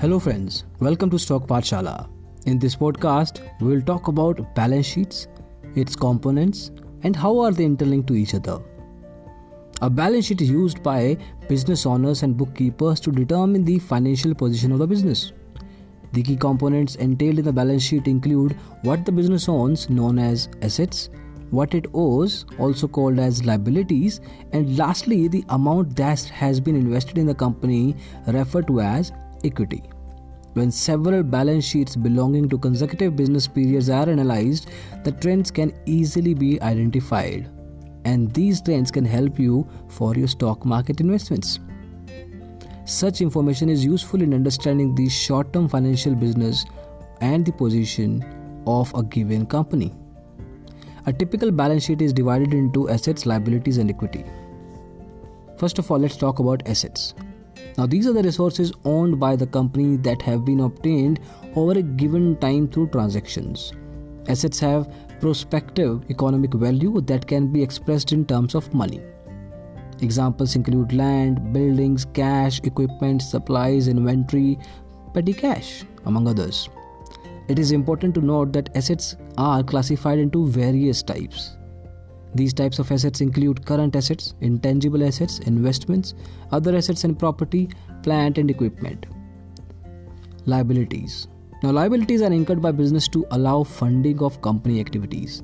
Hello, friends. Welcome to Stock Pathshala. In this podcast, we will talk about balance sheets, its components, and how are they interlinked to each other. A balance sheet is used by business owners and bookkeepers to determine the financial position of the business. The key components entailed in the balance sheet include what the business owns, known as assets, what it owes, also called as liabilities, and lastly, the amount that has been invested in the company, referred to as equity. When several balance sheets belonging to consecutive business periods are analyzed, the trends can easily be identified. And these trends can help you for your stock market investments. Such information is useful in understanding the short term financial business and the position of a given company. A typical balance sheet is divided into assets, liabilities, and equity. First of all, let's talk about assets. Now, these are the resources owned by the company that have been obtained over a given time through transactions. Assets have prospective economic value that can be expressed in terms of money. Examples include land, buildings, cash, equipment, supplies, inventory, petty cash, among others. It is important to note that assets are classified into various types. These types of assets include current assets, intangible assets, investments, other assets and property, plant and equipment. Liabilities. Now, liabilities are incurred by business to allow funding of company activities.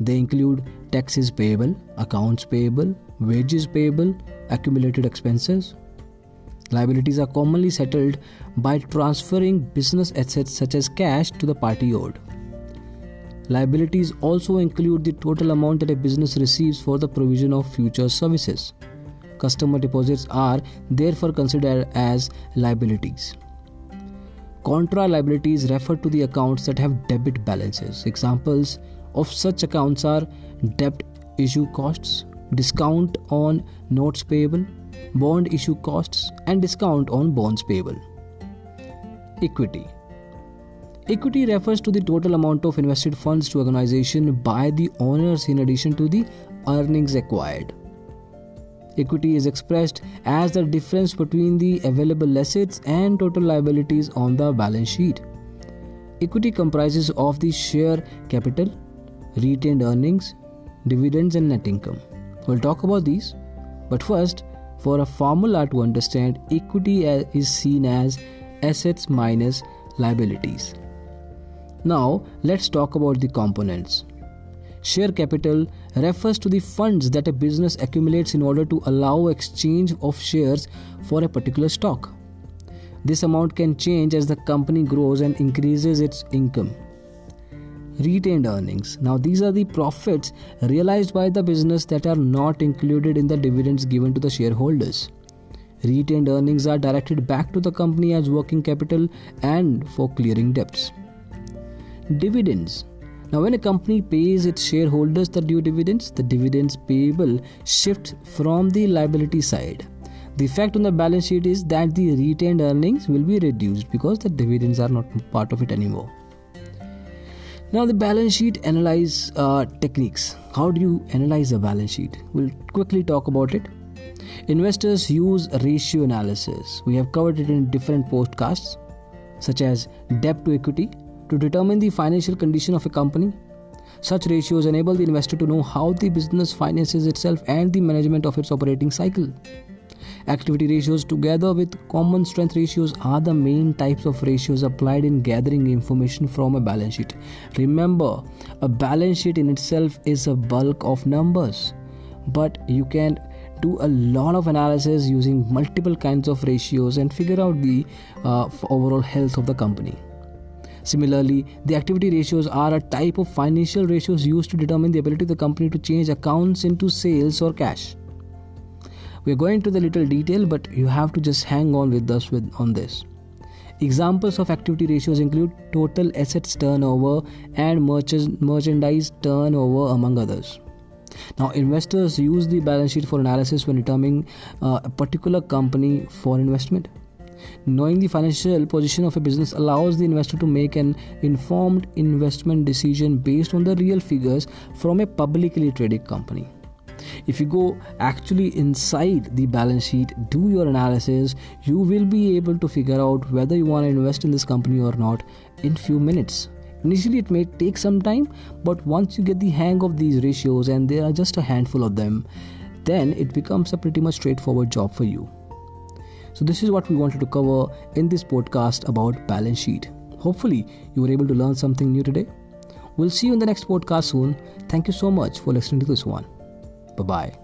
They include taxes payable, accounts payable, wages payable, accumulated expenses. Liabilities are commonly settled by transferring business assets such as cash to the party owed. Liabilities also include the total amount that a business receives for the provision of future services. Customer deposits are therefore considered as liabilities. Contra liabilities refer to the accounts that have debit balances. Examples of such accounts are debt issue costs, discount on notes payable, bond issue costs, and discount on bonds payable. Equity Equity refers to the total amount of invested funds to organization by the owners in addition to the earnings acquired. Equity is expressed as the difference between the available assets and total liabilities on the balance sheet. Equity comprises of the share capital, retained earnings, dividends and net income. We'll talk about these, but first, for a formula to understand, equity is seen as assets minus liabilities. Now, let's talk about the components. Share capital refers to the funds that a business accumulates in order to allow exchange of shares for a particular stock. This amount can change as the company grows and increases its income. Retained earnings. Now, these are the profits realized by the business that are not included in the dividends given to the shareholders. Retained earnings are directed back to the company as working capital and for clearing debts. Dividends. Now, when a company pays its shareholders the due dividends, the dividends payable shift from the liability side. The effect on the balance sheet is that the retained earnings will be reduced because the dividends are not part of it anymore. Now, the balance sheet analyze uh, techniques. How do you analyze a balance sheet? We'll quickly talk about it. Investors use ratio analysis. We have covered it in different podcasts, such as debt to equity, to determine the financial condition of a company. Such ratios enable the investor to know how the business finances itself and the management of its operating cycle. Activity ratios, together with common strength ratios, are the main types of ratios applied in gathering information from a balance sheet. Remember, a balance sheet in itself is a bulk of numbers, but you can do a lot of analysis using multiple kinds of ratios and figure out the uh, overall health of the company. Similarly, the activity ratios are a type of financial ratios used to determine the ability of the company to change accounts into sales or cash. We are going to the little detail, but you have to just hang on with us with on this. Examples of activity ratios include total assets turnover and merchandise turnover, among others. Now, investors use the balance sheet for analysis when determining uh, a particular company for investment. Knowing the financial position of a business allows the investor to make an informed investment decision based on the real figures from a publicly traded company. if you go actually inside the balance sheet do your analysis you will be able to figure out whether you want to invest in this company or not in few minutes initially it may take some time but once you get the hang of these ratios and there are just a handful of them then it becomes a pretty much straightforward job for you so this is what we wanted to cover in this podcast about balance sheet. Hopefully you were able to learn something new today. We'll see you in the next podcast soon. Thank you so much for listening to this one. Bye bye